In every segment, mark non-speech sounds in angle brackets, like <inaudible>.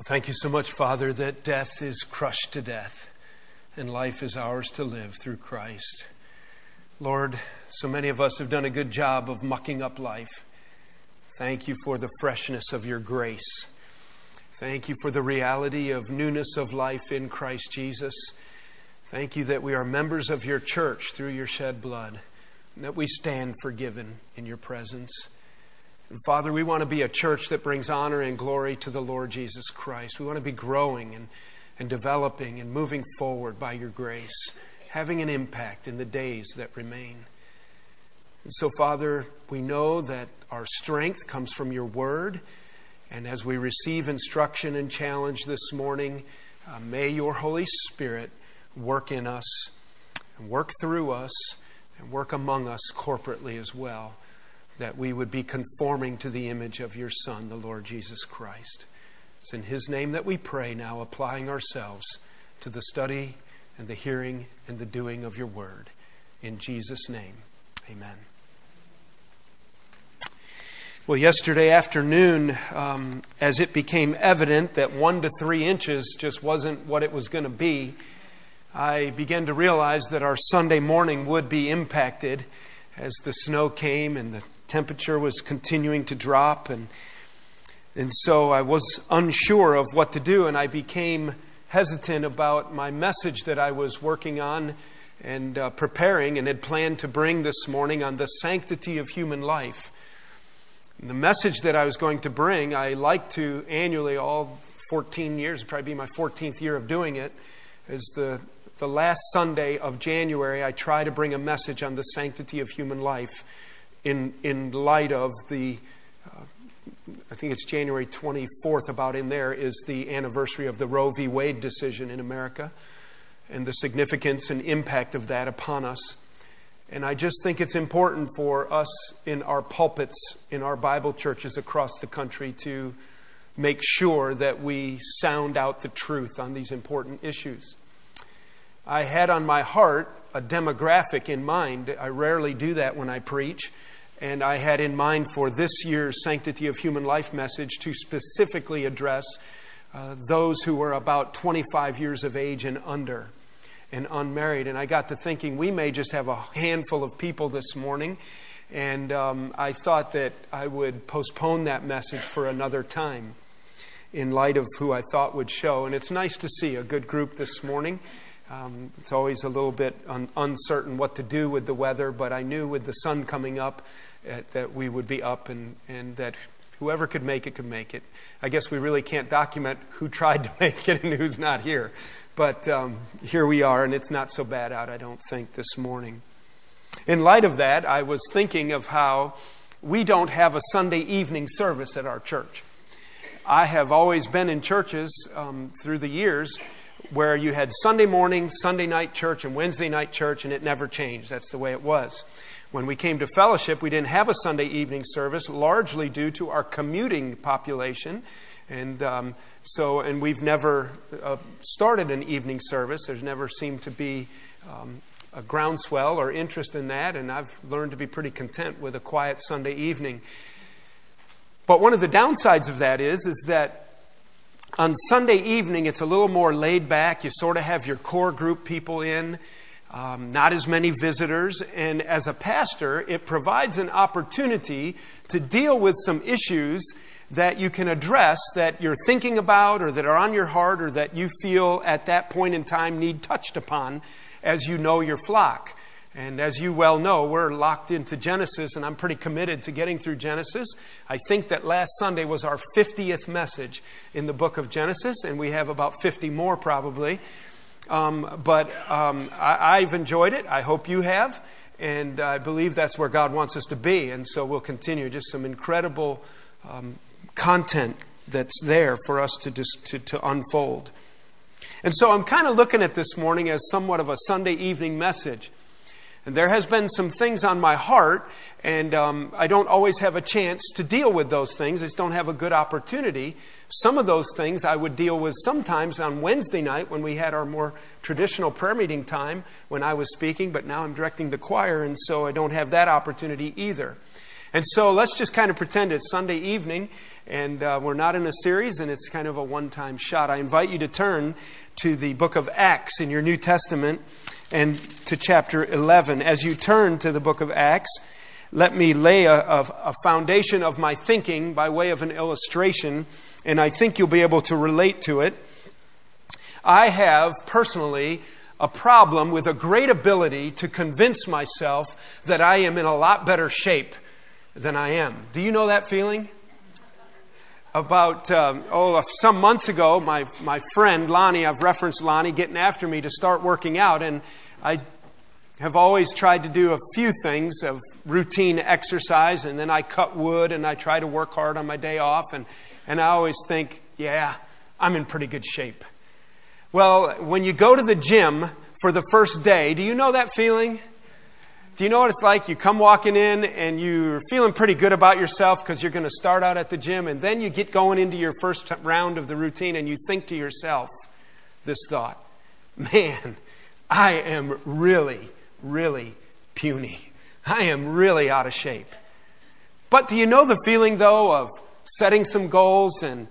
Well, thank you so much, Father, that death is crushed to death and life is ours to live through Christ. Lord, so many of us have done a good job of mucking up life. Thank you for the freshness of your grace. Thank you for the reality of newness of life in Christ Jesus. Thank you that we are members of your church through your shed blood, and that we stand forgiven in your presence. And Father, we want to be a church that brings honor and glory to the Lord Jesus Christ. We want to be growing and, and developing and moving forward by your grace, having an impact in the days that remain. And so, Father, we know that our strength comes from your word. And as we receive instruction and challenge this morning, uh, may your Holy Spirit work in us and work through us and work among us corporately as well that we would be conforming to the image of your Son, the Lord Jesus Christ. It's in His name that we pray now, applying ourselves to the study and the hearing and the doing of your word. In Jesus' name, amen. Well, yesterday afternoon, um, as it became evident that one to three inches just wasn't what it was going to be, I began to realize that our Sunday morning would be impacted as the snow came and the temperature was continuing to drop and and so I was unsure of what to do and I became hesitant about my message that I was working on and uh, preparing and had planned to bring this morning on the sanctity of human life. And the message that I was going to bring, I like to annually, all 14 years, probably be my 14th year of doing it, is the, the last Sunday of January, I try to bring a message on the sanctity of human life in, in light of the, uh, I think it's January 24th, about in there, is the anniversary of the Roe v. Wade decision in America and the significance and impact of that upon us. And I just think it's important for us in our pulpits, in our Bible churches across the country, to make sure that we sound out the truth on these important issues. I had on my heart a demographic in mind. I rarely do that when I preach. And I had in mind for this year's Sanctity of Human Life message to specifically address uh, those who were about 25 years of age and under and unmarried. And I got to thinking we may just have a handful of people this morning. And um, I thought that I would postpone that message for another time in light of who I thought would show. And it's nice to see a good group this morning. Um, it's always a little bit un- uncertain what to do with the weather, but I knew with the sun coming up uh, that we would be up and, and that whoever could make it could make it. I guess we really can't document who tried to <laughs> make it and who's not here. But um, here we are, and it's not so bad out, I don't think, this morning. In light of that, I was thinking of how we don't have a Sunday evening service at our church. I have always been in churches um, through the years where you had Sunday morning, Sunday night church, and Wednesday night church, and it never changed. That's the way it was. When we came to fellowship, we didn't have a Sunday evening service, largely due to our commuting population. And um, so, and we've never uh, started an evening service. There's never seemed to be um, a groundswell or interest in that, and I've learned to be pretty content with a quiet Sunday evening. But one of the downsides of that is, is that on Sunday evening, it's a little more laid back. You sort of have your core group people in, um, not as many visitors. And as a pastor, it provides an opportunity to deal with some issues that you can address that you're thinking about or that are on your heart or that you feel at that point in time need touched upon as you know your flock. And as you well know, we're locked into Genesis, and I'm pretty committed to getting through Genesis. I think that last Sunday was our 50th message in the book of Genesis, and we have about 50 more probably. Um, but um, I, have enjoyed it. I hope you have. And I believe that's where God wants us to be. And so we'll continue. Just some incredible um, content that's there for us to, just, to, to unfold. And so I'm kind of looking at this morning as somewhat of a Sunday evening message. And there has been some things on my heart, and um, I don't always have a chance to deal with those things. I just don't have a good opportunity. Some of those things I would deal with sometimes on Wednesday night when we had our more traditional prayer meeting time when I was speaking, but now I'm directing the choir, and so I don't have that opportunity either. And so let's just kind of pretend it's Sunday evening and uh, we're not in a series and it's kind of a one time shot. I invite you to turn to the book of Acts in your New Testament and to chapter 11. As you turn to the book of Acts, let me lay a, a, a foundation of my thinking by way of an illustration, and I think you'll be able to relate to it. I have personally a problem with a great ability to convince myself that I am in a lot better shape than I am. Do you know that feeling? About, um, oh, some months ago, my, my friend Lonnie, I've referenced Lonnie, getting after me to start working out, and I have always tried to do a few things of routine exercise, and then I cut wood and I try to work hard on my day off, and, and I always think, yeah, I'm in pretty good shape. Well, when you go to the gym for the first day, do you know that feeling? Do you know what it's like? You come walking in and you're feeling pretty good about yourself because you're going to start out at the gym, and then you get going into your first round of the routine and you think to yourself this thought Man, I am really, really puny. I am really out of shape. But do you know the feeling, though, of setting some goals and,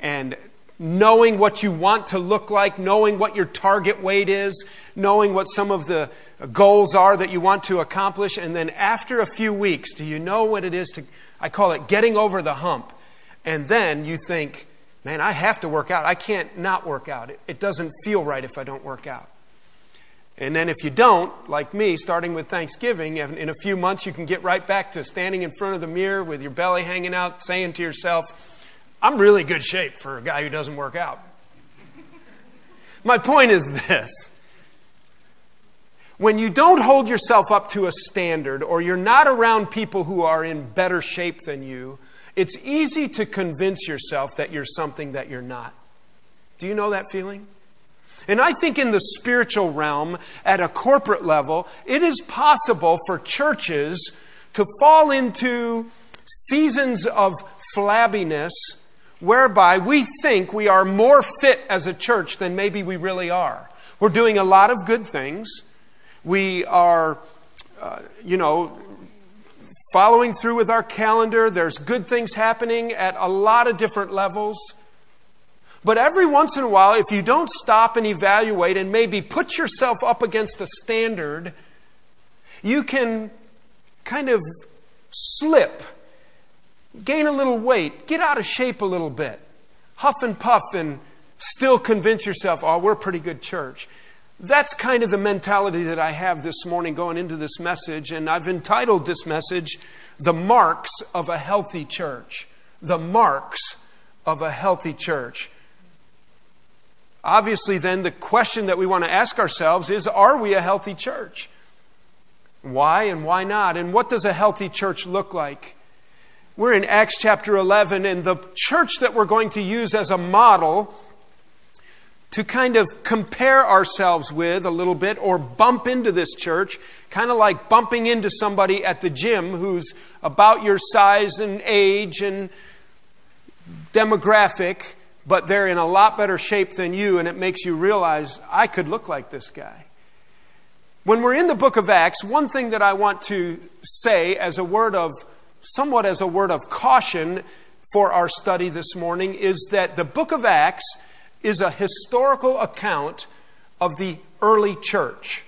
and knowing what you want to look like, knowing what your target weight is, knowing what some of the goals are that you want to accomplish. And then after a few weeks, do you know what it is to, I call it getting over the hump. And then you think, man, I have to work out. I can't not work out. It, doesn't feel right if I don't work out. And then if you don't, like me, starting with Thanksgiving, in a few months you can get right back to standing in front of the mirror with your belly hanging out, saying to yourself, I'm really good shape for a guy who doesn't work out. My point is this when you don't hold yourself up to a standard or you're not around people who are in better shape than you, it's easy to convince yourself that you're something that you're not. Do you know that feeling? And I think in the spiritual realm, at a corporate level, it is possible for churches to fall into seasons of flabbiness whereby we think we are more fit as a church than maybe we really are. We're doing a lot of good things. We are, uh, you know, following through with our calendar. There's good things happening at a lot of different levels. But every once in a while, if you don't stop and evaluate and maybe put yourself up against a standard, you can kind of slip gain a little weight, get out of shape a little bit, huff and puff, and still convince yourself, oh, we're a pretty good church. That's kind of the mentality that I have this morning going into this message, and I've entitled this message, The Marks of a Healthy Church. The Marks of a Healthy Church. Obviously, then, the question that we want to ask ourselves is Are we a healthy church? Why and why not? And what does a healthy church look like? We're in Acts chapter 11, and the church that we're going to use as a model to kind of compare ourselves with a little bit or bump into this church, kind of like bumping into somebody at the gym who's about your size and age and demographic, but they're in a lot better shape than you, and it makes you realize I could look like this guy. When we're in the book of Acts, one thing that I want to say as a word of somewhat as a word of caution for our study this morning is that the book of Acts is a historical account of the early church.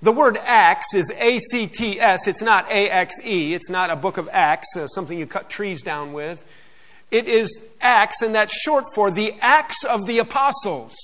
The word Acts is A C T S. It's not A X E. It's not a book of Acts, uh, something you cut trees down with. It is Acts, and that's short for the Acts of the Apostles.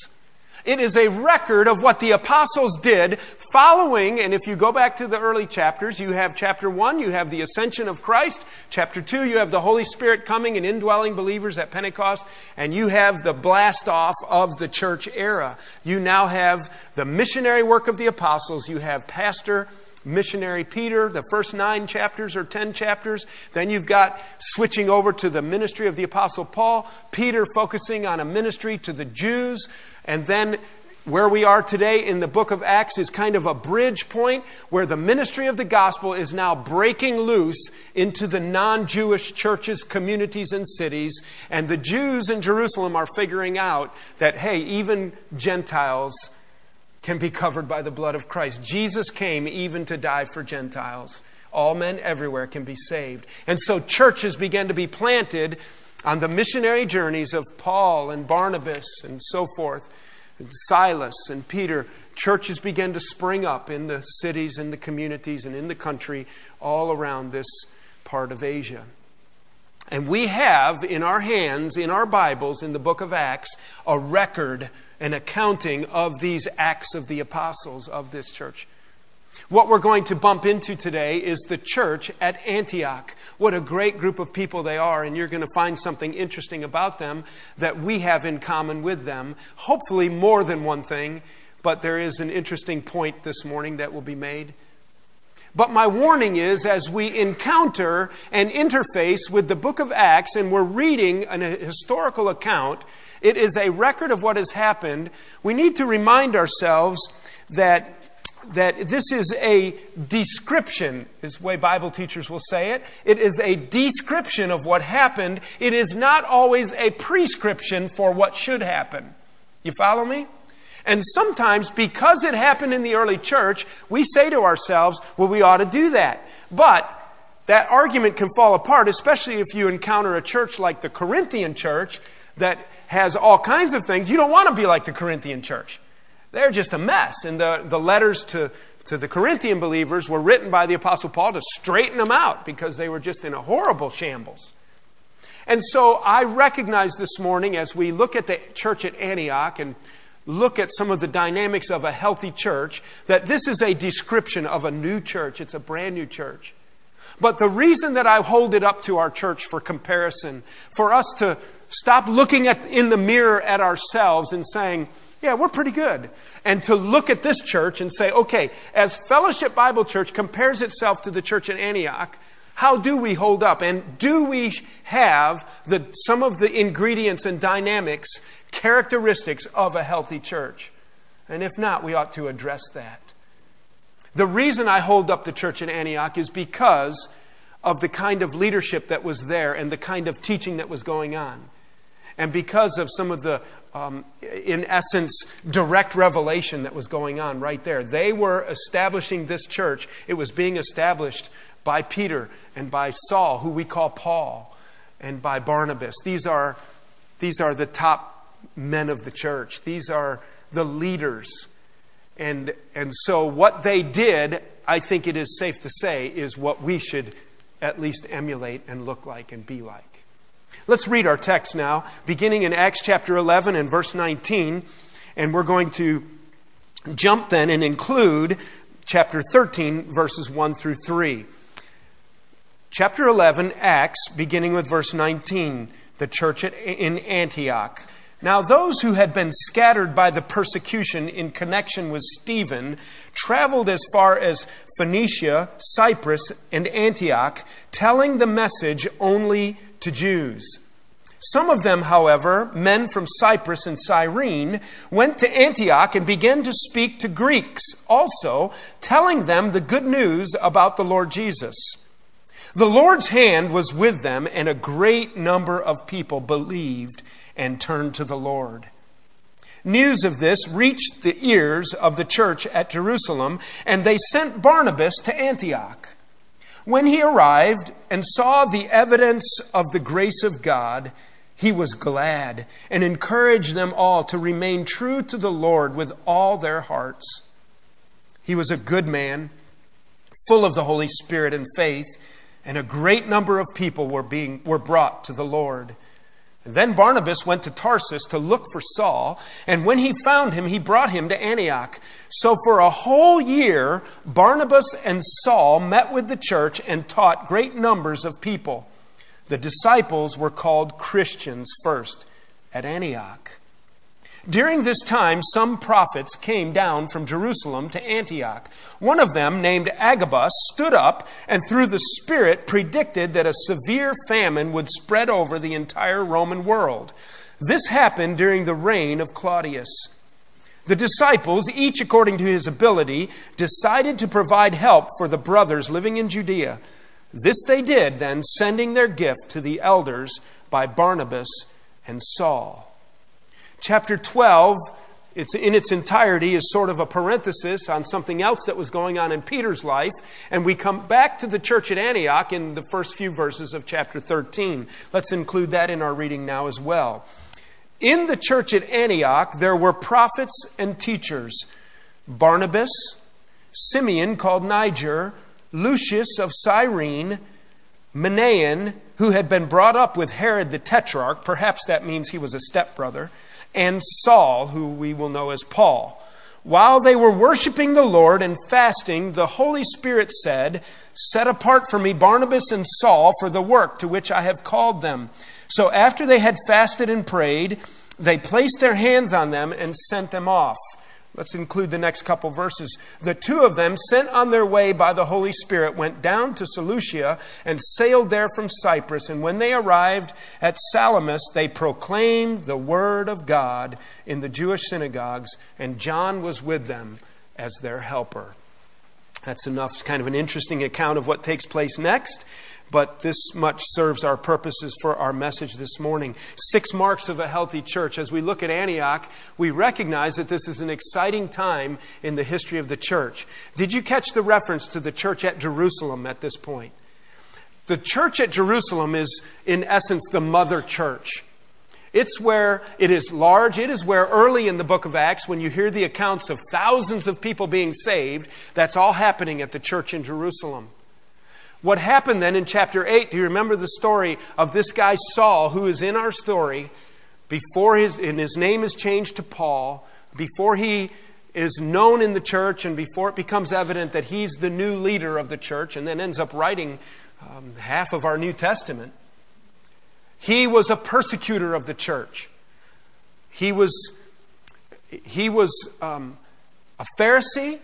It is a record of what the apostles did following, and if you go back to the early chapters, you have chapter 1, you have the ascension of Christ. Chapter 2, you have the Holy Spirit coming and indwelling believers at Pentecost. And you have the blast off of the church era. You now have the missionary work of the apostles. You have pastor, missionary Peter, the first nine chapters or ten chapters. Then you've got switching over to the ministry of the Apostle Paul, Peter focusing on a ministry to the Jews, and then where we are today in the book of Acts is kind of a bridge point where the ministry of the gospel is now breaking loose into the non Jewish churches, communities, and cities. And the Jews in Jerusalem are figuring out that, hey, even Gentiles can be covered by the blood of Christ. Jesus came even to die for Gentiles. all men everywhere can be saved. And so churches began to be planted on the missionary journeys of Paul and Barnabas and so forth. And Silas and Peter, churches began to spring up in the cities and the communities and in the country all around this part of Asia. And we have in our hands, in our Bibles, in the book of Acts, a record, an accounting of these acts of the apostles of this church. What we're going to bump into today is the church at Antioch. What a great group of people they are, and you're going to find something interesting about them that we have in common with them. Hopefully, more than one thing, but there is an interesting point this morning that will be made. But my warning is as we encounter and interface with the book of Acts and we're reading an, uh, historical account, it is a record of what has happened. We need to remind ourselves that, that this is a description, is the way Bible teachers will say it. It is a description of what happened. It is not always a prescription for what should happen. You follow me? And sometimes, because it happened in the early church, we say to ourselves, well, we ought to do that. But that argument can fall apart, especially if you encounter a church like the Corinthian church that has all kinds of things. You don't want to be like the Corinthian church. They're just a mess. And the, the letters to, to the Corinthian believers were written by the Apostle Paul to straighten them out because they were just in a horrible shambles. And so I recognize this morning as we look at the church at Antioch and look at some of the dynamics of a healthy church, that this is a description of a new church. It's a brand new church. But the reason that I hold it up to our church for comparison, for us to stop looking at, in the mirror at ourselves and saying, yeah, we're pretty good. And to look at this church and say, okay, as Fellowship Bible Church compares itself to the church in Antioch, how do we hold up? And do we have the, some of the ingredients and dynamics, characteristics of a healthy church? And if not, we ought to address that. The reason I hold up the church in Antioch is because of the kind of leadership that was there and the kind of teaching that was going on. And because of some of the, um, in essence, direct revelation that was going on right there. They were establishing this church. It was being established by Peter and by Saul, who we call Paul, and by Barnabas. These are, these are the top men of the church, these are the leaders. And, and so, what they did, I think it is safe to say, is what we should at least emulate and look like and be like. Let's read our text now, beginning in Acts chapter 11 and verse 19. And we're going to jump then and include chapter 13, verses 1 through 3. Chapter 11, Acts, beginning with verse 19, the church in Antioch. Now, those who had been scattered by the persecution in connection with Stephen traveled as far as Phoenicia, Cyprus, and Antioch, telling the message only to Jews. Some of them, however, men from Cyprus and Cyrene, went to Antioch and began to speak to Greeks also, telling them the good news about the Lord Jesus. The Lord's hand was with them, and a great number of people believed and turned to the Lord. News of this reached the ears of the church at Jerusalem, and they sent Barnabas to Antioch. When he arrived and saw the evidence of the grace of God, he was glad and encouraged them all to remain true to the Lord with all their hearts. He was a good man, full of the Holy Spirit and faith and a great number of people were, being, were brought to the Lord. Then Barnabas went to Tarsus to look for Saul, and when he found him, he brought him to Antioch. So for a whole year, Barnabas and Saul met with the church and taught great numbers of people. The disciples were called Christians first at Antioch. During this time, some prophets came down from Jerusalem to Antioch. One of them, named Agabus, stood up and through the Spirit predicted that a severe famine would spread over the entire Roman world. This happened during the reign of Claudius. The disciples, each according to his ability, decided to provide help for the brothers living in Judea. This they did, then, sending their gift to the elders by Barnabas and Saul chapter 12, it's in its entirety is sort of a parenthesis on something else that was going on in Peter's life. And we come back to the church at Antioch in the first few verses of chapter 13. Let's include that in our reading now as well. In the church at Antioch, there were prophets and teachers Barnabas, Simeon called Niger, Lucius of Cyrene, Manaen, who had been brought up with Herod the Tetrarch, perhaps that means he was a stepbrother and Saul, who we will know as Paul. While they were worshiping the Lord and fasting, the Holy Spirit said, Set apart for me Barnabas and Saul for the work to which I have called them. So after they had fasted and prayed, they placed their hands on them and sent them off. Let's include the next couple verses. The two of them, sent on their way by the Holy Spirit, went down to Seleucia and sailed there from Cyprus. And when they arrived at Salamis, they proclaimed the word of God in the Jewish synagogues, and John was with them as their helper. That's enough, kind of an interesting account of what takes place next but this much serves our purposes for our message this morning. Six marks of a healthy church. As we look at Antioch, we recognize that this is an exciting time in the history of the church. Did you catch the reference to the church at Jerusalem at this point? The church at Jerusalem is, in essence, the mother church. It's where it is large. It is where early in the book of Acts, when you hear the accounts of thousands of people being saved, that's all happening at the church in Jerusalem. What happened then in chapter 8? Do you remember the story of this guy Saul, who is in our story, before his, and his name is changed to Paul, before he is known in the church and before it becomes evident that he's the new leader of the church and then ends up writing um, half of our New Testament, he was a persecutor of the church. He was, he was um, a Pharisee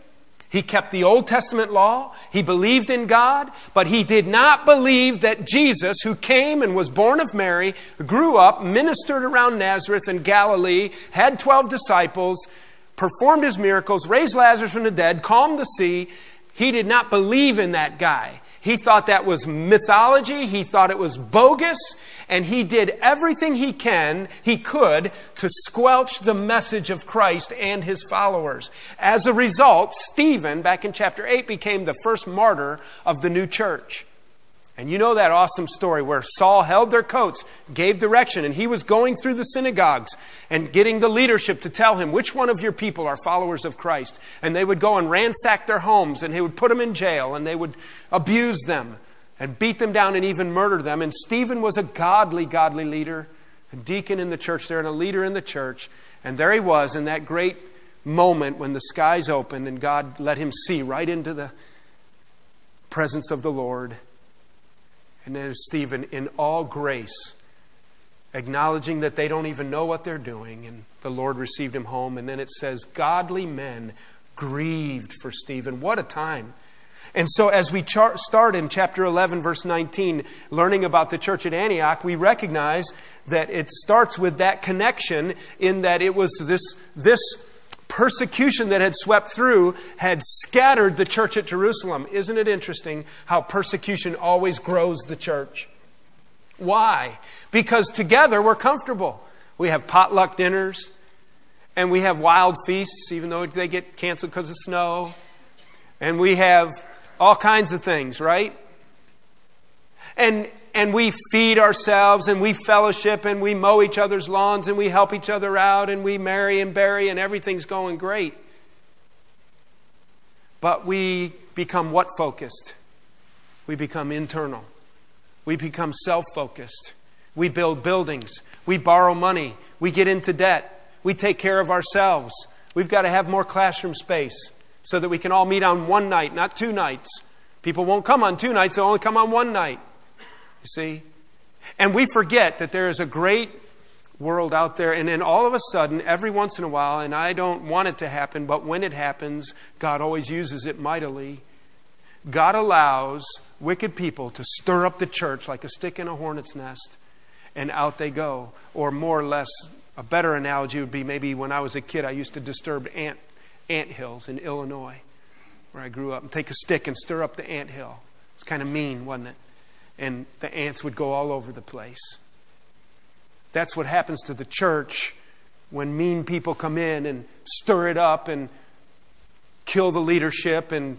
he kept the Old Testament law. He believed in God, but he did not believe that Jesus, who came and was born of Mary, grew up, ministered around Nazareth and Galilee, had 12 disciples, performed his miracles, raised Lazarus from the dead, calmed the sea. He did not believe in that guy. He thought that was mythology. He thought it was bogus. And he did everything he can, he could, to squelch the message of Christ and his followers. As a result, Stephen, back in chapter 8, became the first martyr of the new church. And you know that awesome story where Saul held their coats, gave direction, and he was going through the synagogues and getting the leadership to tell him which one of your people are followers of Christ. And they would go and ransack their homes, and they would put them in jail, and they would abuse them, and beat them down, and even murder them. And Stephen was a godly, godly leader, a deacon in the church there, and a leader in the church. And there he was in that great moment when the skies opened and God let him see right into the presence of the Lord. And then Stephen, in all grace, acknowledging that they don't even know what they're doing, and the Lord received him home. And then it says, Godly men grieved for Stephen. What a time! And so, as we char- start in chapter 11, verse 19, learning about the church at Antioch, we recognize that it starts with that connection in that it was this, this persecution that had swept through had scattered the church at Jerusalem. Isn't it interesting how persecution always grows the church? Why? Because together we're comfortable. We have potluck dinners and we have wild feasts, even though they get canceled because of snow. And we have all kinds of things, right? And and we feed ourselves and we fellowship and we mow each other's lawns and we help each other out and we marry and bury and everything's going great. But we become what focused? We become internal. We become self focused. We build buildings. We borrow money. We get into debt. We take care of ourselves. We've got to have more classroom space so that we can all meet on one night, not two nights. People won't come on two nights, they'll only come on one night. You see? And we forget that there is a great world out there, and then all of a sudden, every once in a while, and I don't want it to happen, but when it happens, God always uses it mightily. God allows wicked people to stir up the church like a stick in a hornet's nest, and out they go. Or more or less, a better analogy would be maybe when I was a kid, I used to disturb ant, ant hills in Illinois, where I grew up, and take a stick and stir up the ant hill. It's kind of mean, wasn't it? And the ants would go all over the place. That's what happens to the church when mean people come in and stir it up and kill the leadership and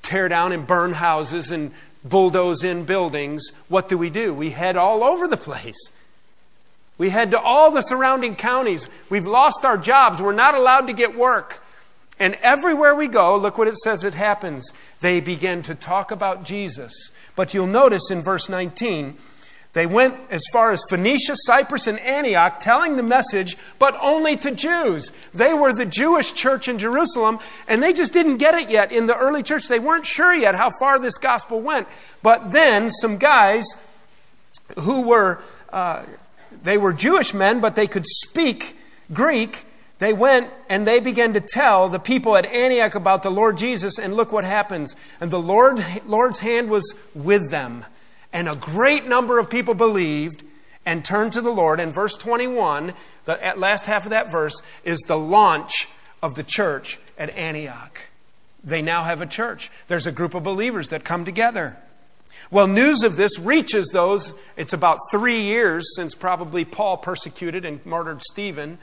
tear down and burn houses and bulldoze in buildings, what do we do? We head all over the place. We head to all the surrounding counties. We've lost our jobs. We're not allowed to get work. And everywhere we go, look what it says it happens. They begin to talk about Jesus. But you'll notice in verse 19, they went as far as Phoenicia, Cyprus, and Antioch, telling the message, but only to Jews. They were the Jewish church in Jerusalem, and they just didn't get it yet in the early church. They weren't sure yet how far this gospel went. But then some guys who were, uh, they were Jewish men, but they could speak Greek. They went and they began to tell the people at Antioch about the Lord Jesus, and look what happens. And the Lord, Lord's hand was with them and a great number of people believed and turned to the Lord. And verse 21, the last half of that verse, is the launch of the church at Antioch. They now have a church. There's a group of believers that come together. Well, news of this reaches those. It's about three years since probably Paul persecuted and martyred Stephen.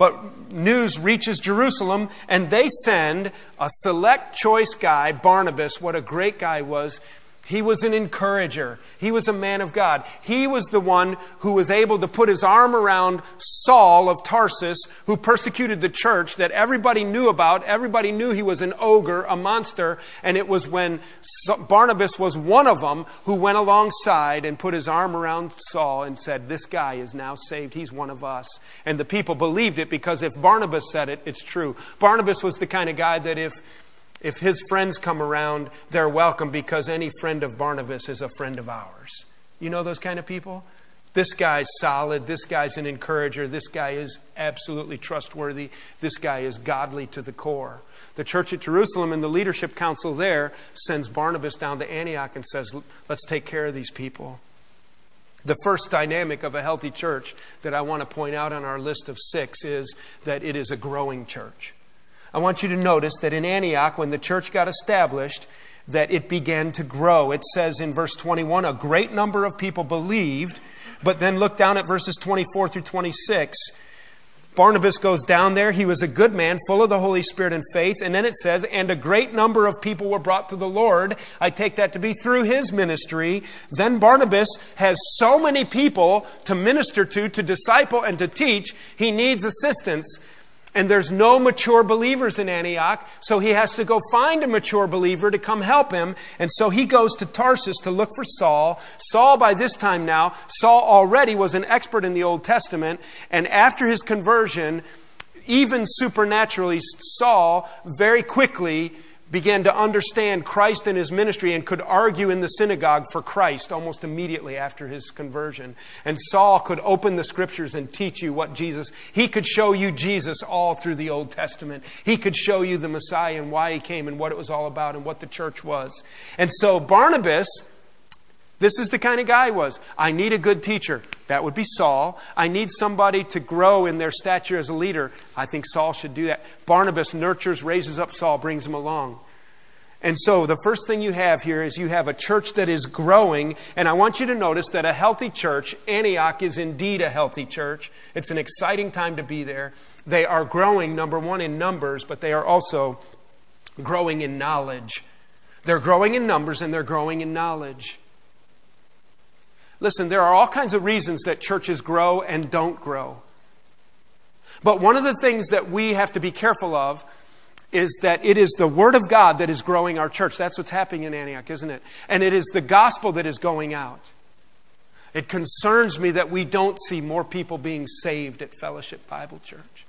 But news reaches Jerusalem, and they send a select choice guy, Barnabas, what a great guy was, he was an encourager. He was a man of God. He was the one who was able to put his arm around Saul of Tarsus, who persecuted the church that everybody knew about. Everybody knew he was an ogre, a monster. And it was when Barnabas was one of them who went alongside and put his arm around Saul and said, This guy is now saved. He's one of us. And the people believed it because if Barnabas said it, it's true. Barnabas was the kind of guy that if if his friends come around, they're welcome because any friend of Barnabas is a friend of ours. You know those kind of people? This guy's solid. This guy's an encourager. This guy is absolutely trustworthy. This guy is godly to the core. The church at Jerusalem and the leadership council there sends Barnabas down to Antioch and says, Let's take care of these people. The first dynamic of a healthy church that I want to point out on our list of six is that it is a growing church. I want you to notice that in Antioch, when the church got established, that it began to grow. It says in verse 21 a great number of people believed, but then look down at verses 24 through 26. Barnabas goes down there. He was a good man, full of the Holy Spirit and faith. And then it says, and a great number of people were brought to the Lord. I take that to be through his ministry. Then Barnabas has so many people to minister to, to disciple, and to teach, he needs assistance. And there's no mature believers in Antioch, so he has to go find a mature believer to come help him. And so he goes to Tarsus to look for Saul. Saul, by this time now, Saul already was an expert in the Old Testament. And after his conversion, even supernaturally, Saul very quickly began to understand Christ and his ministry and could argue in the synagogue for Christ almost immediately after his conversion. And Saul could open the scriptures and teach you what Jesus, he could show you Jesus all through the Old Testament. He could show you the Messiah and why he came and what it was all about and what the church was. And so Barnabas, this is the kind of guy he was. I need a good teacher. That would be Saul. I need somebody to grow in their stature as a leader. I think Saul should do that. Barnabas nurtures, raises up Saul, brings him along. And so the first thing you have here is you have a church that is growing. And I want you to notice that a healthy church, Antioch is indeed a healthy church. It's an exciting time to be there. They are growing, number one, in numbers, but they are also growing in knowledge. They're growing in numbers and they're growing in knowledge. Listen, there are all kinds of reasons that churches grow and don't grow. But one of the things that we have to be careful of is that it is the Word of God that is growing our church. That's what's happening in Antioch, isn't it? And it is the gospel that is going out. It concerns me that we don't see more people being saved at Fellowship Bible Church.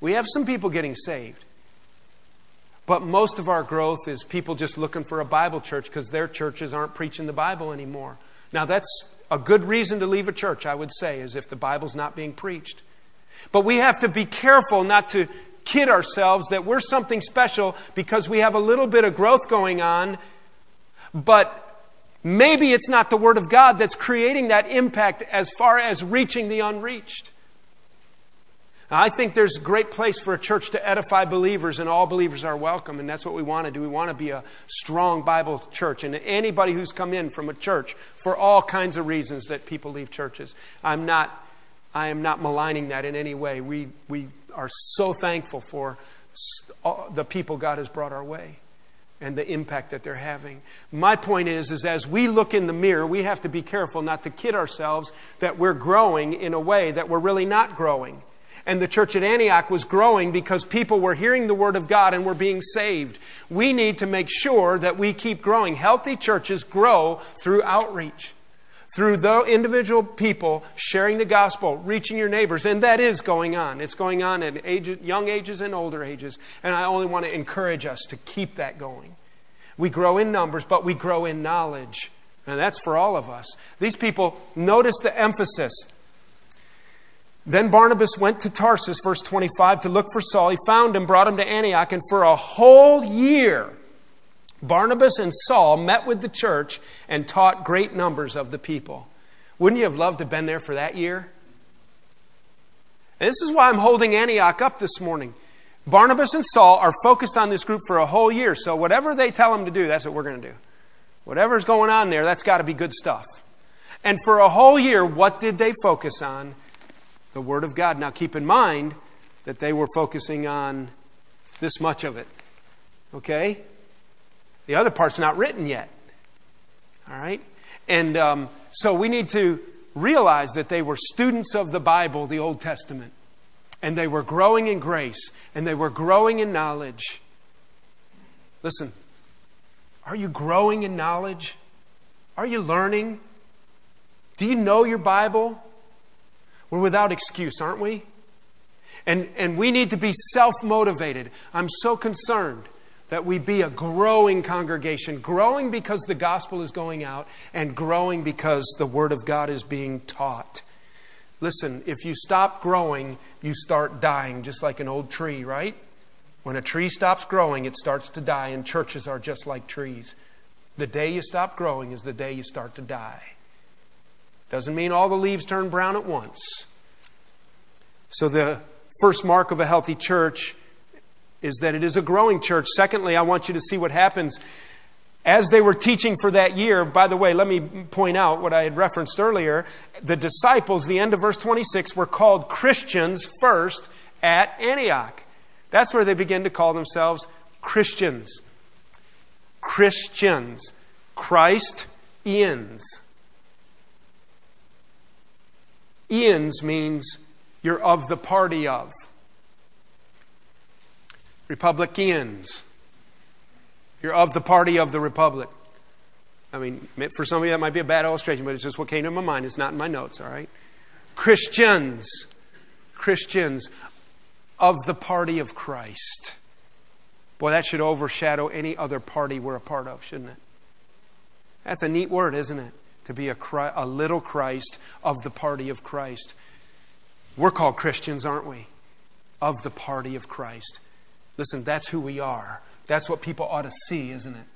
We have some people getting saved. But most of our growth is people just looking for a Bible church because their churches aren't preaching the Bible anymore. Now, that's a good reason to leave a church, I would say, is if the Bible's not being preached. But we have to be careful not to kid ourselves that we're something special because we have a little bit of growth going on, but maybe it's not the Word of God that's creating that impact as far as reaching the unreached. I think there's a great place for a church to edify believers, and all believers are welcome, and that's what we want to do. We want to be a strong Bible church. And anybody who's come in from a church for all kinds of reasons that people leave churches, I'm not I am not maligning that in any way. We, we are so thankful for the people God has brought our way and the impact that they're having. My point is, is as we look in the mirror, we have to be careful not to kid ourselves that we're growing in a way that we're really not growing. And the church at Antioch was growing because people were hearing the word of God and were being saved. We need to make sure that we keep growing. Healthy churches grow through outreach through the individual people sharing the gospel, reaching your neighbors, and that is going on. It's going on at young ages and older ages, and I only want to encourage us to keep that going. We grow in numbers, but we grow in knowledge, and that's for all of us. These people, notice the emphasis. Then Barnabas went to Tarsus, verse 25, to look for Saul. He found him, brought him to Antioch, and for a whole year, Barnabas and Saul met with the church and taught great numbers of the people. Wouldn't you have loved to have been there for that year? And this is why I'm holding Antioch up this morning. Barnabas and Saul are focused on this group for a whole year, so whatever they tell them to do, that's what we're going to do. Whatever's going on there, that's got to be good stuff. And for a whole year, what did they focus on? The Word of God. Now keep in mind that they were focusing on this much of it. Okay? The other part's not written yet. All right? And um, so we need to realize that they were students of the Bible, the Old Testament. And they were growing in grace and they were growing in knowledge. Listen, are you growing in knowledge? Are you learning? Do you know your Bible? We're without excuse, aren't we? And, and we need to be self motivated. I'm so concerned that we be a growing congregation, growing because the gospel is going out, and growing because the word of God is being taught. Listen, if you stop growing, you start dying, just like an old tree, right? When a tree stops growing, it starts to die, and churches are just like trees. The day you stop growing is the day you start to die. Doesn't mean all the leaves turn brown at once. So, the first mark of a healthy church is that it is a growing church. Secondly, I want you to see what happens as they were teaching for that year. By the way, let me point out what I had referenced earlier. The disciples, the end of verse 26, were called Christians first at Antioch. That's where they begin to call themselves Christians. Christians. Christ Ians. Means you're of the party of. Republicans. You're of the party of the Republic. I mean, for some of you that might be a bad illustration, but it's just what came to my mind. It's not in my notes, all right? Christians. Christians of the party of Christ. Boy, that should overshadow any other party we're a part of, shouldn't it? That's a neat word, isn't it? To be a, Christ, a little Christ of the party of Christ. We're called Christians, aren't we? Of the party of Christ. Listen, that's who we are. That's what people ought to see, isn't it?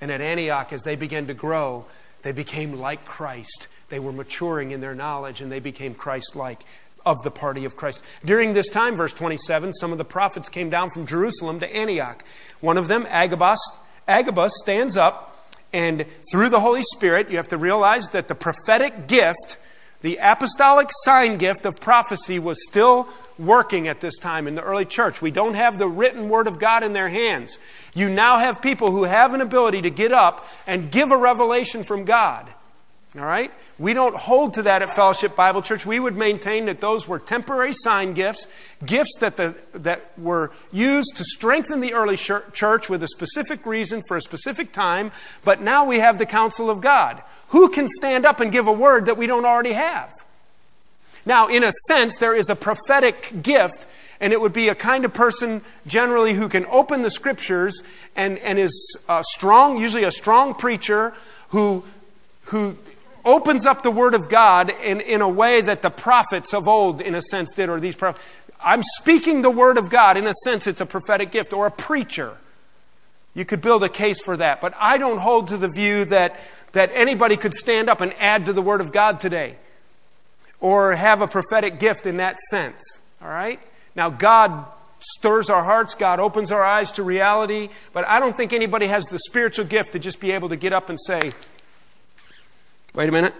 And at Antioch, as they began to grow, they became like Christ. They were maturing in their knowledge and they became Christ like of the party of Christ. During this time, verse 27, some of the prophets came down from Jerusalem to Antioch. One of them, Agabus, Agabus stands up and through the Holy Spirit, you have to realize that the prophetic gift the apostolic sign gift of prophecy was still working at this time in the early church. We don't have the written word of God in their hands. You now have people who have an ability to get up and give a revelation from God. All right? We don't hold to that at Fellowship Bible Church. We would maintain that those were temporary sign gifts, gifts that, the, that were used to strengthen the early church with a specific reason for a specific time. But now we have the counsel of God. Who can stand up and give a word that we don't already have? Now, in a sense, there is a prophetic gift, and it would be a kind of person generally who can open the scriptures and, and is uh, strong, usually a strong preacher who, who opens up the Word of God in, in a way that the prophets of old, in a sense, did, or these prophets. I'm speaking the Word of God. In a sense, it's a prophetic gift, or a preacher. You could build a case for that. But I don't hold to the view that, that anybody could stand up and add to the Word of God today, or have a prophetic gift in that sense. All right? Now, God stirs our hearts, God opens our eyes to reality, but I don't think anybody has the spiritual gift to just be able to get up and say, Wait a minute.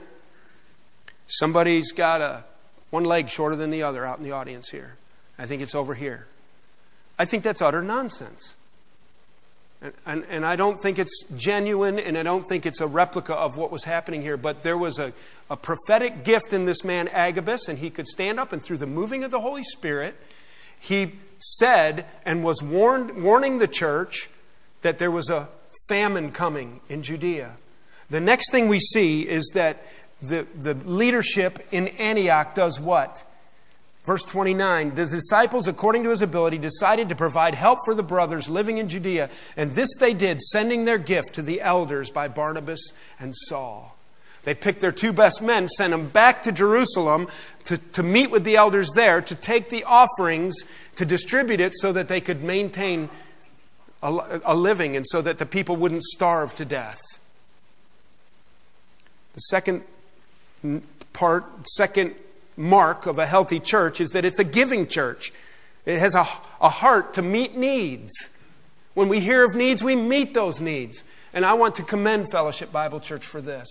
Somebody's got a, One leg shorter than the other out in the audience here. I think it's over here. I think that's utter nonsense. And, and, and, I don't think it's genuine, and I don't think it's a replica of what was happening here. But there was a, a prophetic gift in this man, Agabus, and he could stand up, and through the moving of the Holy Spirit, he said and was warned, warning the church that there was a famine coming in Judea. The next thing we see is that the, the leadership in Antioch does what? Verse 29 The disciples, according to his ability, decided to provide help for the brothers living in Judea, and this they did, sending their gift to the elders by Barnabas and Saul. They picked their two best men, sent them back to Jerusalem to, to meet with the elders there, to take the offerings, to distribute it so that they could maintain a, a living and so that the people wouldn't starve to death. The second part, second mark of a healthy church is that it's a giving church. It has a, a heart to meet needs. When we hear of needs, we meet those needs. And I want to commend Fellowship Bible Church for this.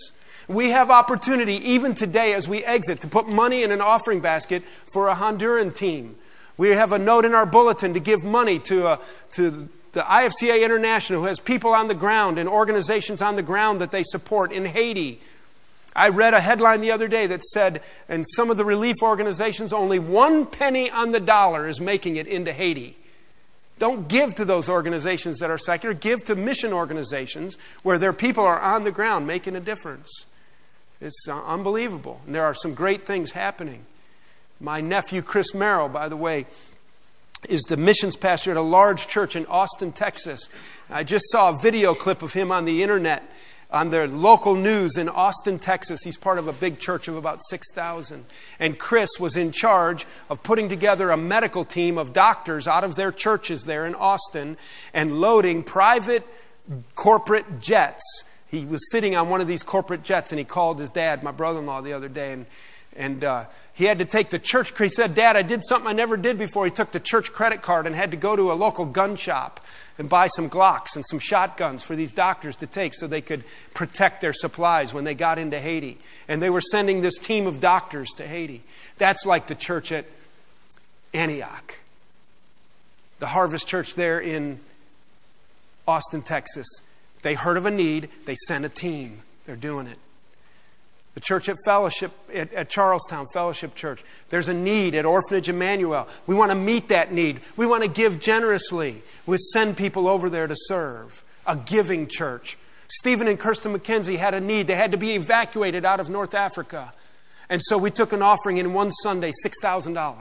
We have opportunity, even today as we exit, to put money in an offering basket for a Honduran team. We have a note in our bulletin to give money to, a, to the IFCA International, who has people on the ground and organizations on the ground that they support in Haiti I read a headline the other day that said, in some of the relief organizations, only one penny on the dollar is making it into Haiti. Don't give to those organizations that are secular. Give to mission organizations where their people are on the ground making a difference. It's uh, unbelievable. And there are some great things happening. My nephew, Chris Merrill, by the way, is the missions pastor at a large church in Austin, Texas. I just saw a video clip of him on the internet on their local news in Austin, Texas. He's part of a big church of about 6,000. And Chris was in charge of putting together a medical team of doctors out of their churches there in Austin and loading private corporate jets. He was sitting on one of these corporate jets and he called his dad, my brother in law, the other day. And, and uh, he had to take the church. He said, Dad, I did something I never did before. He took the church credit card and had to go to a local gun shop and buy some Glocks and some shotguns for these doctors to take so they could protect their supplies when they got into Haiti. And they were sending this team of doctors to Haiti. That's like the church at Antioch, the Harvest Church there in Austin, Texas. They heard of a need, they sent a team. They're doing it. The church at Fellowship, at, at, Charlestown Fellowship Church, there's a need at Orphanage Emmanuel. We want to meet that need. We want to give generously. We send people over there to serve. A giving church. Stephen and Kirsten McKenzie had a need. They had to be evacuated out of North Africa. And so we took an offering in one Sunday, $6,000.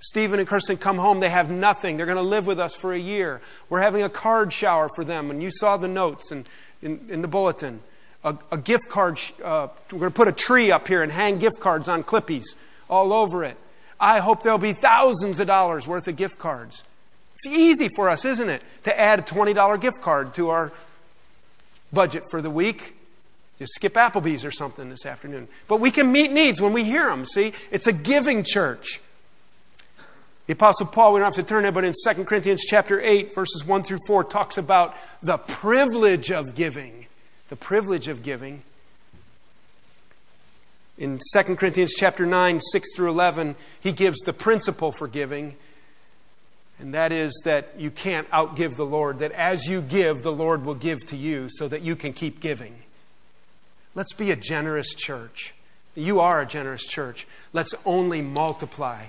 Stephen and Kirsten come home. They have nothing. They're going to live with us for a year. We're having a card shower for them. And you saw the notes in, in, in the bulletin a, a gift card. Uh, we're going to put a tree up here and hang gift cards on clippies all over it. I hope there'll be thousands of dollars worth of gift cards. It's easy for us, isn't it, to add a $20 gift card to our budget for the week. Just skip Applebee's or something this afternoon. But we can meet needs when we hear them, see? It's a giving church. The Apostle Paul, we don't have to turn there, but in 2 Corinthians chapter 8, verses 1 through 4, talks about the privilege of giving the privilege of giving. In 2 Corinthians chapter 9, 6 through 11, he gives the principle for giving. And that is that you can't outgive the Lord, that as you give, the Lord will give to you so that you can keep giving. Let's be a generous church. You are a generous church. Let's only multiply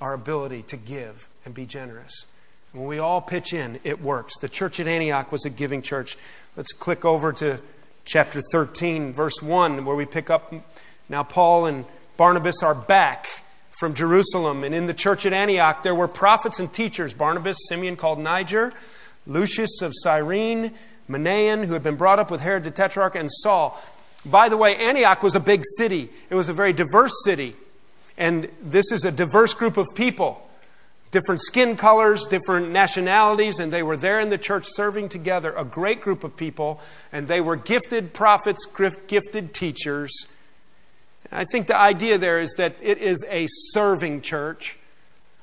our ability to give and be generous. When we all pitch in, it works. The church at Antioch was a giving church. Let's click over to chapter 13, verse 1, where we pick up now Paul and Barnabas are back from Jerusalem. And in the church at Antioch, there were prophets and teachers Barnabas, Simeon called Niger, Lucius of Cyrene, Manaen, who had been brought up with Herod the Tetrarch, and Saul. By the way, Antioch was a big city, it was a very diverse city. And this is a diverse group of people different skin colors, different nationalities, and they were there in the church serving together, a great group of people, and they were gifted prophets, gifted teachers. I think the idea there is that it is a serving church.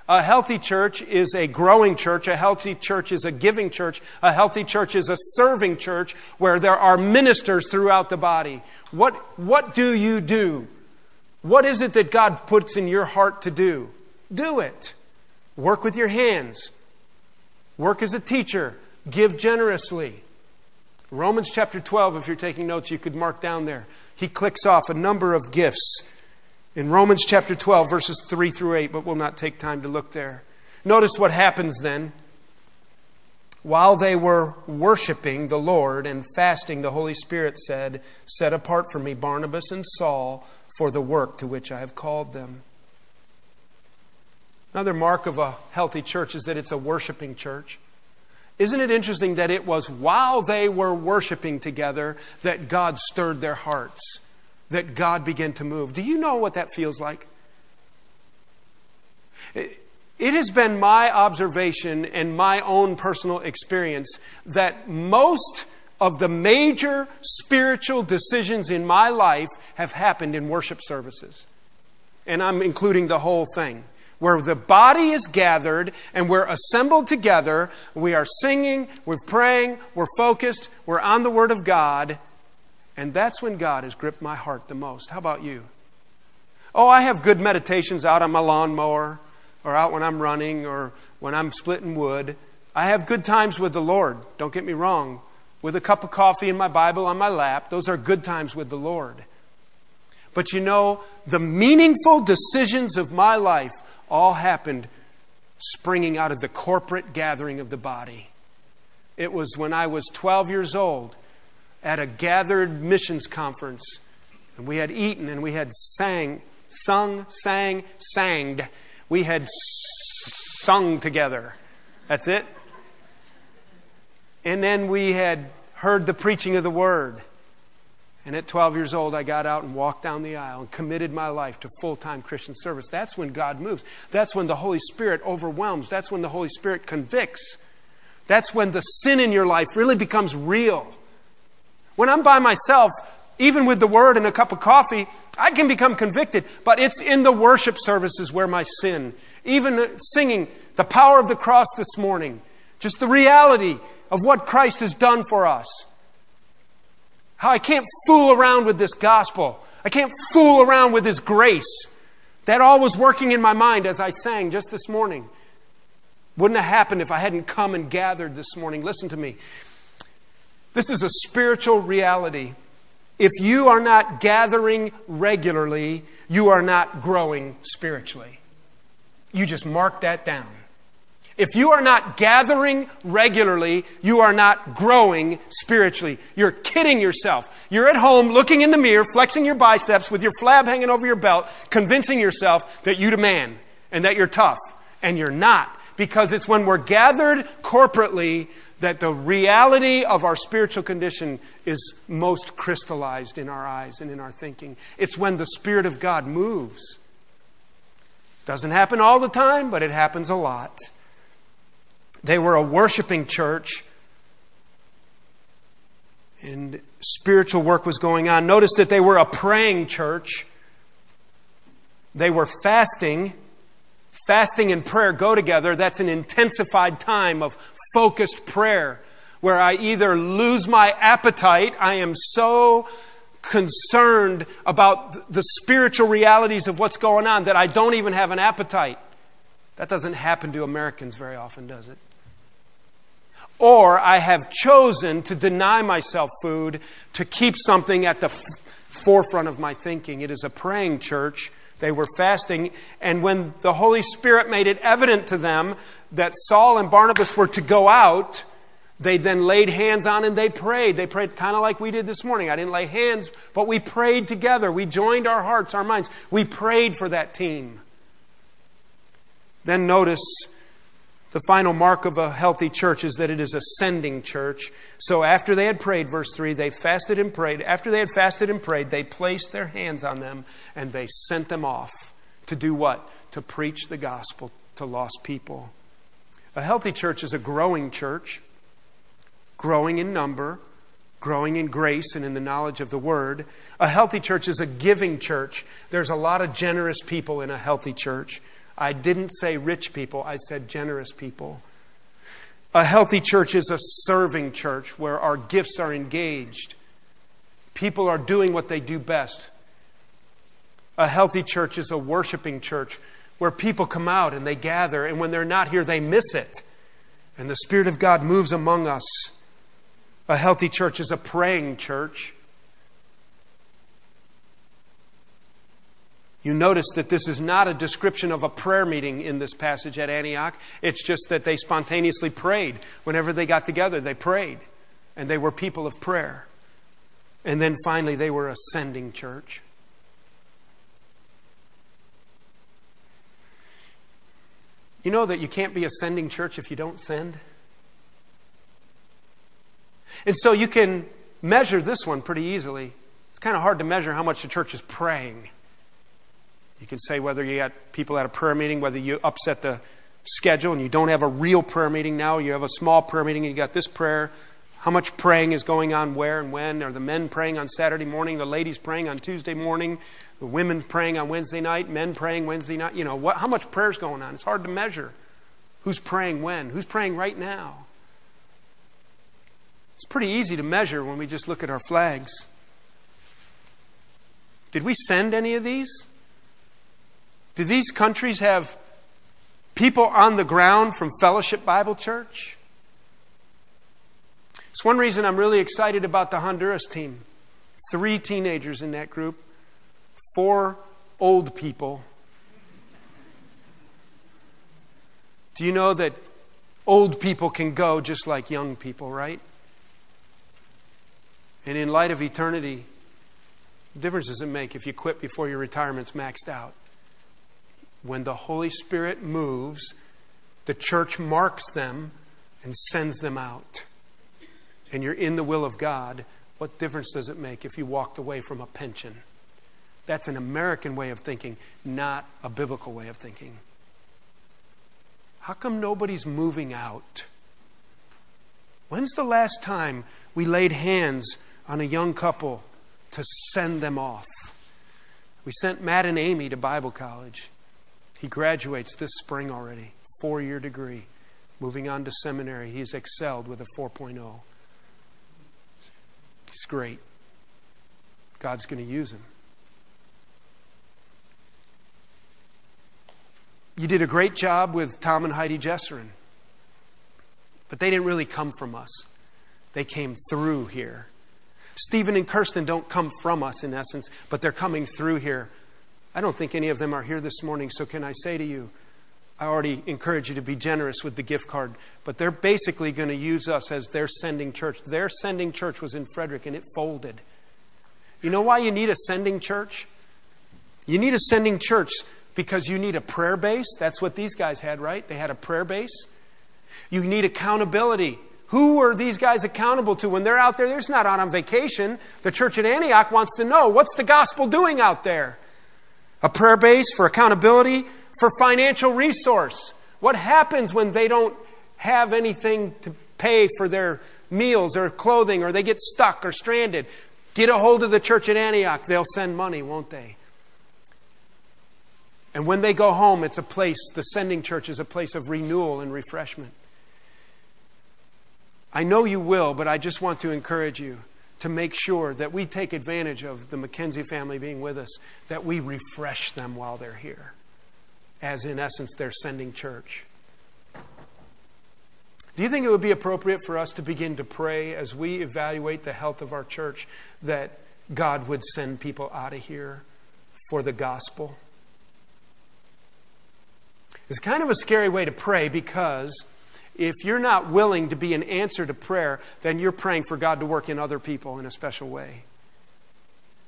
A healthy church is a growing church. A healthy church is a giving church. A healthy church is a serving church where there are ministers throughout the body. What, what do you do What is it that God puts in your heart to do? Do it. Work with your hands. Work as a teacher. Give generously. Romans chapter 12, if you're taking notes, you could mark down there. He clicks off a number of gifts in Romans chapter 12, verses 3 through 8, but we'll not take time to look there. Notice what happens then. While they were worshiping the Lord and fasting, the Holy Spirit said, Set apart for me Barnabas and Saul for the work to which I have called them. Another mark of a healthy church is that it's a worshiping church. Isn't it interesting that it was while they were worshiping together that God stirred their hearts, that God began to move? Do you know what that feels like? It has been my observation and my own personal experience that most of the major spiritual decisions in my life have happened in worship services. And I'm including the whole thing. Where the body is gathered and we're assembled together, we are singing, we're praying, we're focused, we're on the Word of God, and that's when God has gripped my heart the most. How about you? Oh, I have good meditations out on my lawnmower or out when I'm running or when I'm splitting wood. I have good times with the Lord, don't get me wrong, with a cup of coffee and my Bible on my lap. Those are good times with the Lord. But you know, the meaningful decisions of my life all happened springing out of the corporate gathering of the body. It was when I was 12 years old at a gathered missions conference, and we had eaten and we had sang, sung, sang, sanged we had sung together. That's it. And then we had heard the preaching of the word. And at 12 years old, I got out and walked down the aisle and committed my life to full time Christian service. That's when God moves. That's when the Holy Spirit overwhelms. That's when the Holy Spirit convicts. That's when the sin in your life really becomes real. When I'm by myself, even with the word and a cup of coffee, I can become convicted. But it's in the worship services where my sin, even singing the power of the cross this morning, just the reality of what Christ has done for us. How I can't fool around with this gospel. I can't fool around with His grace. That all was working in my mind as I sang just this morning. Wouldn't have happened if I hadn't come and gathered this morning. Listen to me. This is a spiritual reality if you are not gathering regularly, you are not growing spiritually. You just mark that down. If you are not gathering regularly, you are not growing spiritually. You're kidding yourself. You're at home looking in the mirror, flexing your biceps with your flab hanging over your belt, convincing yourself that you're a man and that you're tough. And you're not. Because it's when we're gathered corporately that the reality of our spiritual condition is most crystallized in our eyes and in our thinking. It's when the Spirit of God moves. Doesn't happen all the time, but it happens a lot. They were a worshiping church, and spiritual work was going on. Notice that they were a praying church. They were fasting. Fasting and prayer go together. That's an intensified time of focused prayer where I either lose my appetite, I am so concerned about the spiritual realities of what's going on that I don't even have an appetite. That doesn't happen to Americans very often, does it? Or I have chosen to deny myself food to keep something at the f- forefront of my thinking. It is a praying church they were fasting, and when the Holy Spirit made it evident to them that Saul and Barnabas were to go out, they then laid hands on and they prayed. They prayed kind of like we did this morning. I didn't lay hands, but we prayed together. We joined our hearts, our minds. We prayed for that team. Then notice the final mark of a healthy church is that it is a sending church. So after they had prayed, verse 3, they fasted and prayed. After they had fasted and prayed, they placed their hands on them and they sent them off to do what? To preach the gospel to lost people. A healthy church is a growing church, growing in number, growing in grace and in the knowledge of the word. A healthy church is a giving church. There's a lot of generous people in a healthy church. I didn't say rich people, I said generous people. A healthy church is a serving church where our gifts are engaged. People are doing what they do best. A healthy church is a worshiping church where people come out and they gather, and when they're not here, they miss it. And the Spirit of God moves among us. A healthy church is a praying church. You notice that this is not a description of a prayer meeting in this passage at Antioch. It's just that they spontaneously prayed. Whenever they got together, they prayed. And they were people of prayer. And then finally, they were a sending church. You know that you can't be a sending church if you don't send? And so you can measure this one pretty easily. It's kind of hard to measure how much the church is praying. You can say whether you got people at a prayer meeting, whether you upset the schedule and you don't have a real prayer meeting now, you have a small prayer meeting and you got this prayer. How much praying is going on where and when? Are the men praying on Saturday morning, the ladies praying on Tuesday morning, the women praying on Wednesday night, men praying Wednesday night? You know, what, how much prayer is going on? It's hard to measure. Who's praying when? Who's praying right now? It's pretty easy to measure when we just look at our flags. Did we send any of these? Do these countries have people on the ground from Fellowship Bible Church? It's one reason I'm really excited about the Honduras team. Three teenagers in that group, four old people. Do you know that old people can go just like young people, right? And in light of eternity, difference does it make if you quit before your retirement's maxed out? When the Holy Spirit moves, the church marks them and sends them out. And you're in the will of God. What difference does it make if you walked away from a pension? That's an American way of thinking, not a biblical way of thinking. How come nobody's moving out? When's the last time we laid hands on a young couple to send them off? We sent Matt and Amy to Bible college. He graduates this spring already, four year degree. Moving on to seminary, he's excelled with a 4.0. He's great. God's going to use him. You did a great job with Tom and Heidi Jesserin, but they didn't really come from us. They came through here. Stephen and Kirsten don't come from us in essence, but they're coming through here I don't think any of them are here this morning, so can I say to you, I already encourage you to be generous with the gift card, but they're basically going to use us as their sending church. Their sending church was in Frederick and it folded. You know why you need a sending church? You need a sending church because you need a prayer base. That's what these guys had, right? They had a prayer base. You need accountability. Who are these guys accountable to when they're out there? They're not out on vacation. The church at Antioch wants to know what's the gospel doing out there? A prayer base for accountability, for financial resource. What happens when they don't have anything to pay for their meals or clothing or they get stuck or stranded? Get a hold of the church at Antioch. They'll send money, won't they? And when they go home, it's a place, the sending church is a place of renewal and refreshment. I know you will, but I just want to encourage you to make sure that we take advantage of the McKenzie family being with us, that we refresh them while their here, as in essence, they're sending church. Do you think it would be appropriate for us to begin to pray as we evaluate the health of our church that God would send people out of here for the gospel? It's kind of a scary way to pray because if you're not willing to be an answer to prayer, then you're praying for God to work in other people in a special way.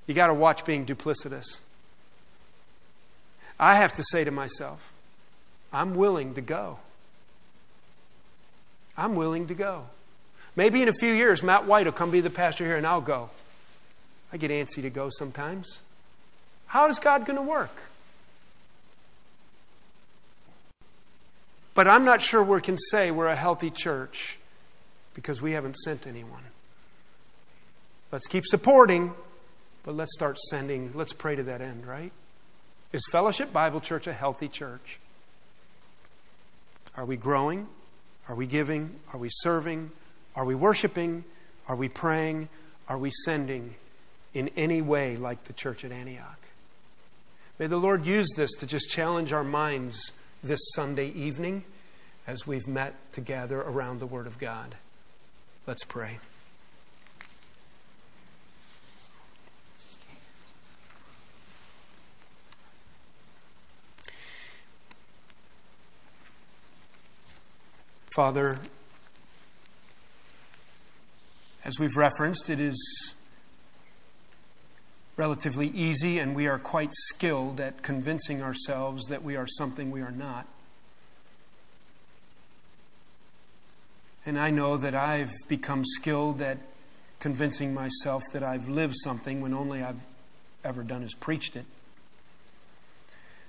You got to watch being duplicitous. I have to say to myself, I'm willing to go. I'm willing to go. Maybe in a few years, Matt White will come be the pastor here and I'll go. I get antsy to go sometimes. How is God going to work? But I'm not sure we can say we're a healthy church because we haven't sent anyone. Let's keep supporting, but let's start sending. Let's pray to that end, right? Is Fellowship Bible Church a healthy church? Are we growing? Are we giving? Are we serving? Are we worshiping? Are we praying? Are we sending in any way like the church at Antioch? May the Lord use this to just challenge our minds this Sunday evening as we've met to gather around the Word of God. Let's pray. Father, as we've referenced, it is relatively easy and we are quite skilled at convincing ourselves that we are something we are not. And I know that I've become skilled at convincing myself that I've lived something when only I've ever done is preached it.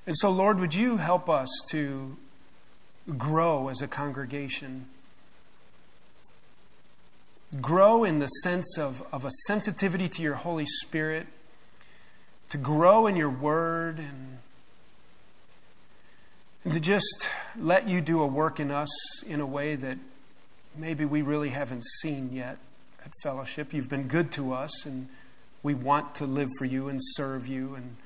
And so, Lord, would you help us to grow as a congregation. Grow in the sense of, of a sensitivity to your Holy Spirit, to grow in your word, and, and to just let you do a work in us in a way that maybe we really haven't seen yet at fellowship. You've been good to us, and we want to live for you and serve you, and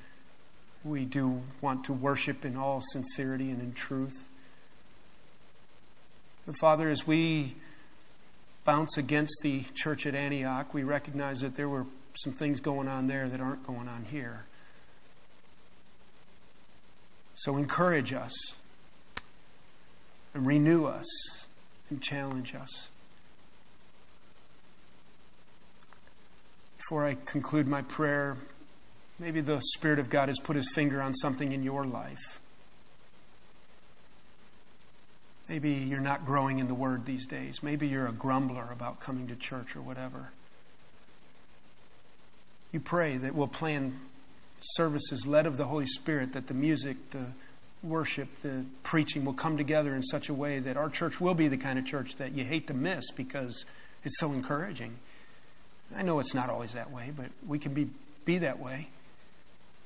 we do want to worship in all sincerity and in truth. Father, as we bounce against the church at Antioch, we recognize that there were some things going on there that aren't going on here. So encourage us and renew us and challenge us. Before I conclude my prayer, maybe the Spirit of God has put his finger on something in your life Maybe you're not growing in the Word these days. Maybe you're a grumbler about coming to church or whatever. You pray that we'll plan services led of the Holy Spirit, that the music, the worship, the preaching will come together in such a way that our church will be the kind of church that you hate to miss because it's so encouraging. I know it's not always that way, but we can be, be that way.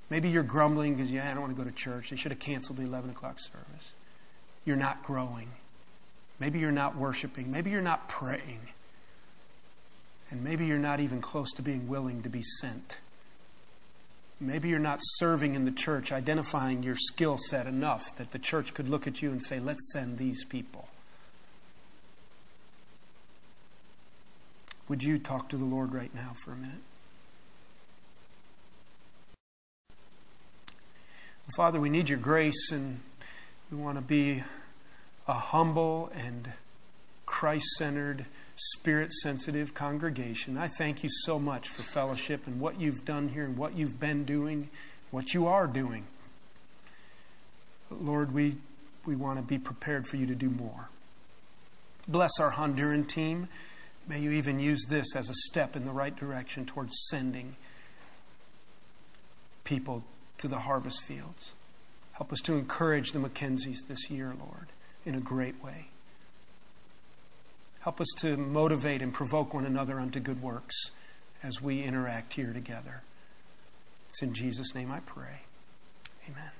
Maybe you're grumbling because, yeah, I don't want to go to church. They should have canceled the 11 o'clock service you're not growing. Maybe you're not worshiping. Maybe you're not praying. And maybe you're not even close to being willing to be sent. Maybe you're not serving in the church, identifying your skill set enough that the church could look at you and say, let's send these people. Would you talk to the Lord right now for a minute? Father, we need your grace and we want to be a humble and Christ centered, spirit sensitive congregation. I thank you so much for fellowship and what you've done here and what you've been doing, what you are doing. Lord, we, we want to be prepared for you to do more. Bless our Honduran team. May you even use this as a step in the right direction towards sending people to the harvest fields. Help us to encourage the Mackenzies this year, Lord, in a great way. Help us to motivate and provoke one another unto good works as we interact here together. It's in Jesus' name I pray. Amen.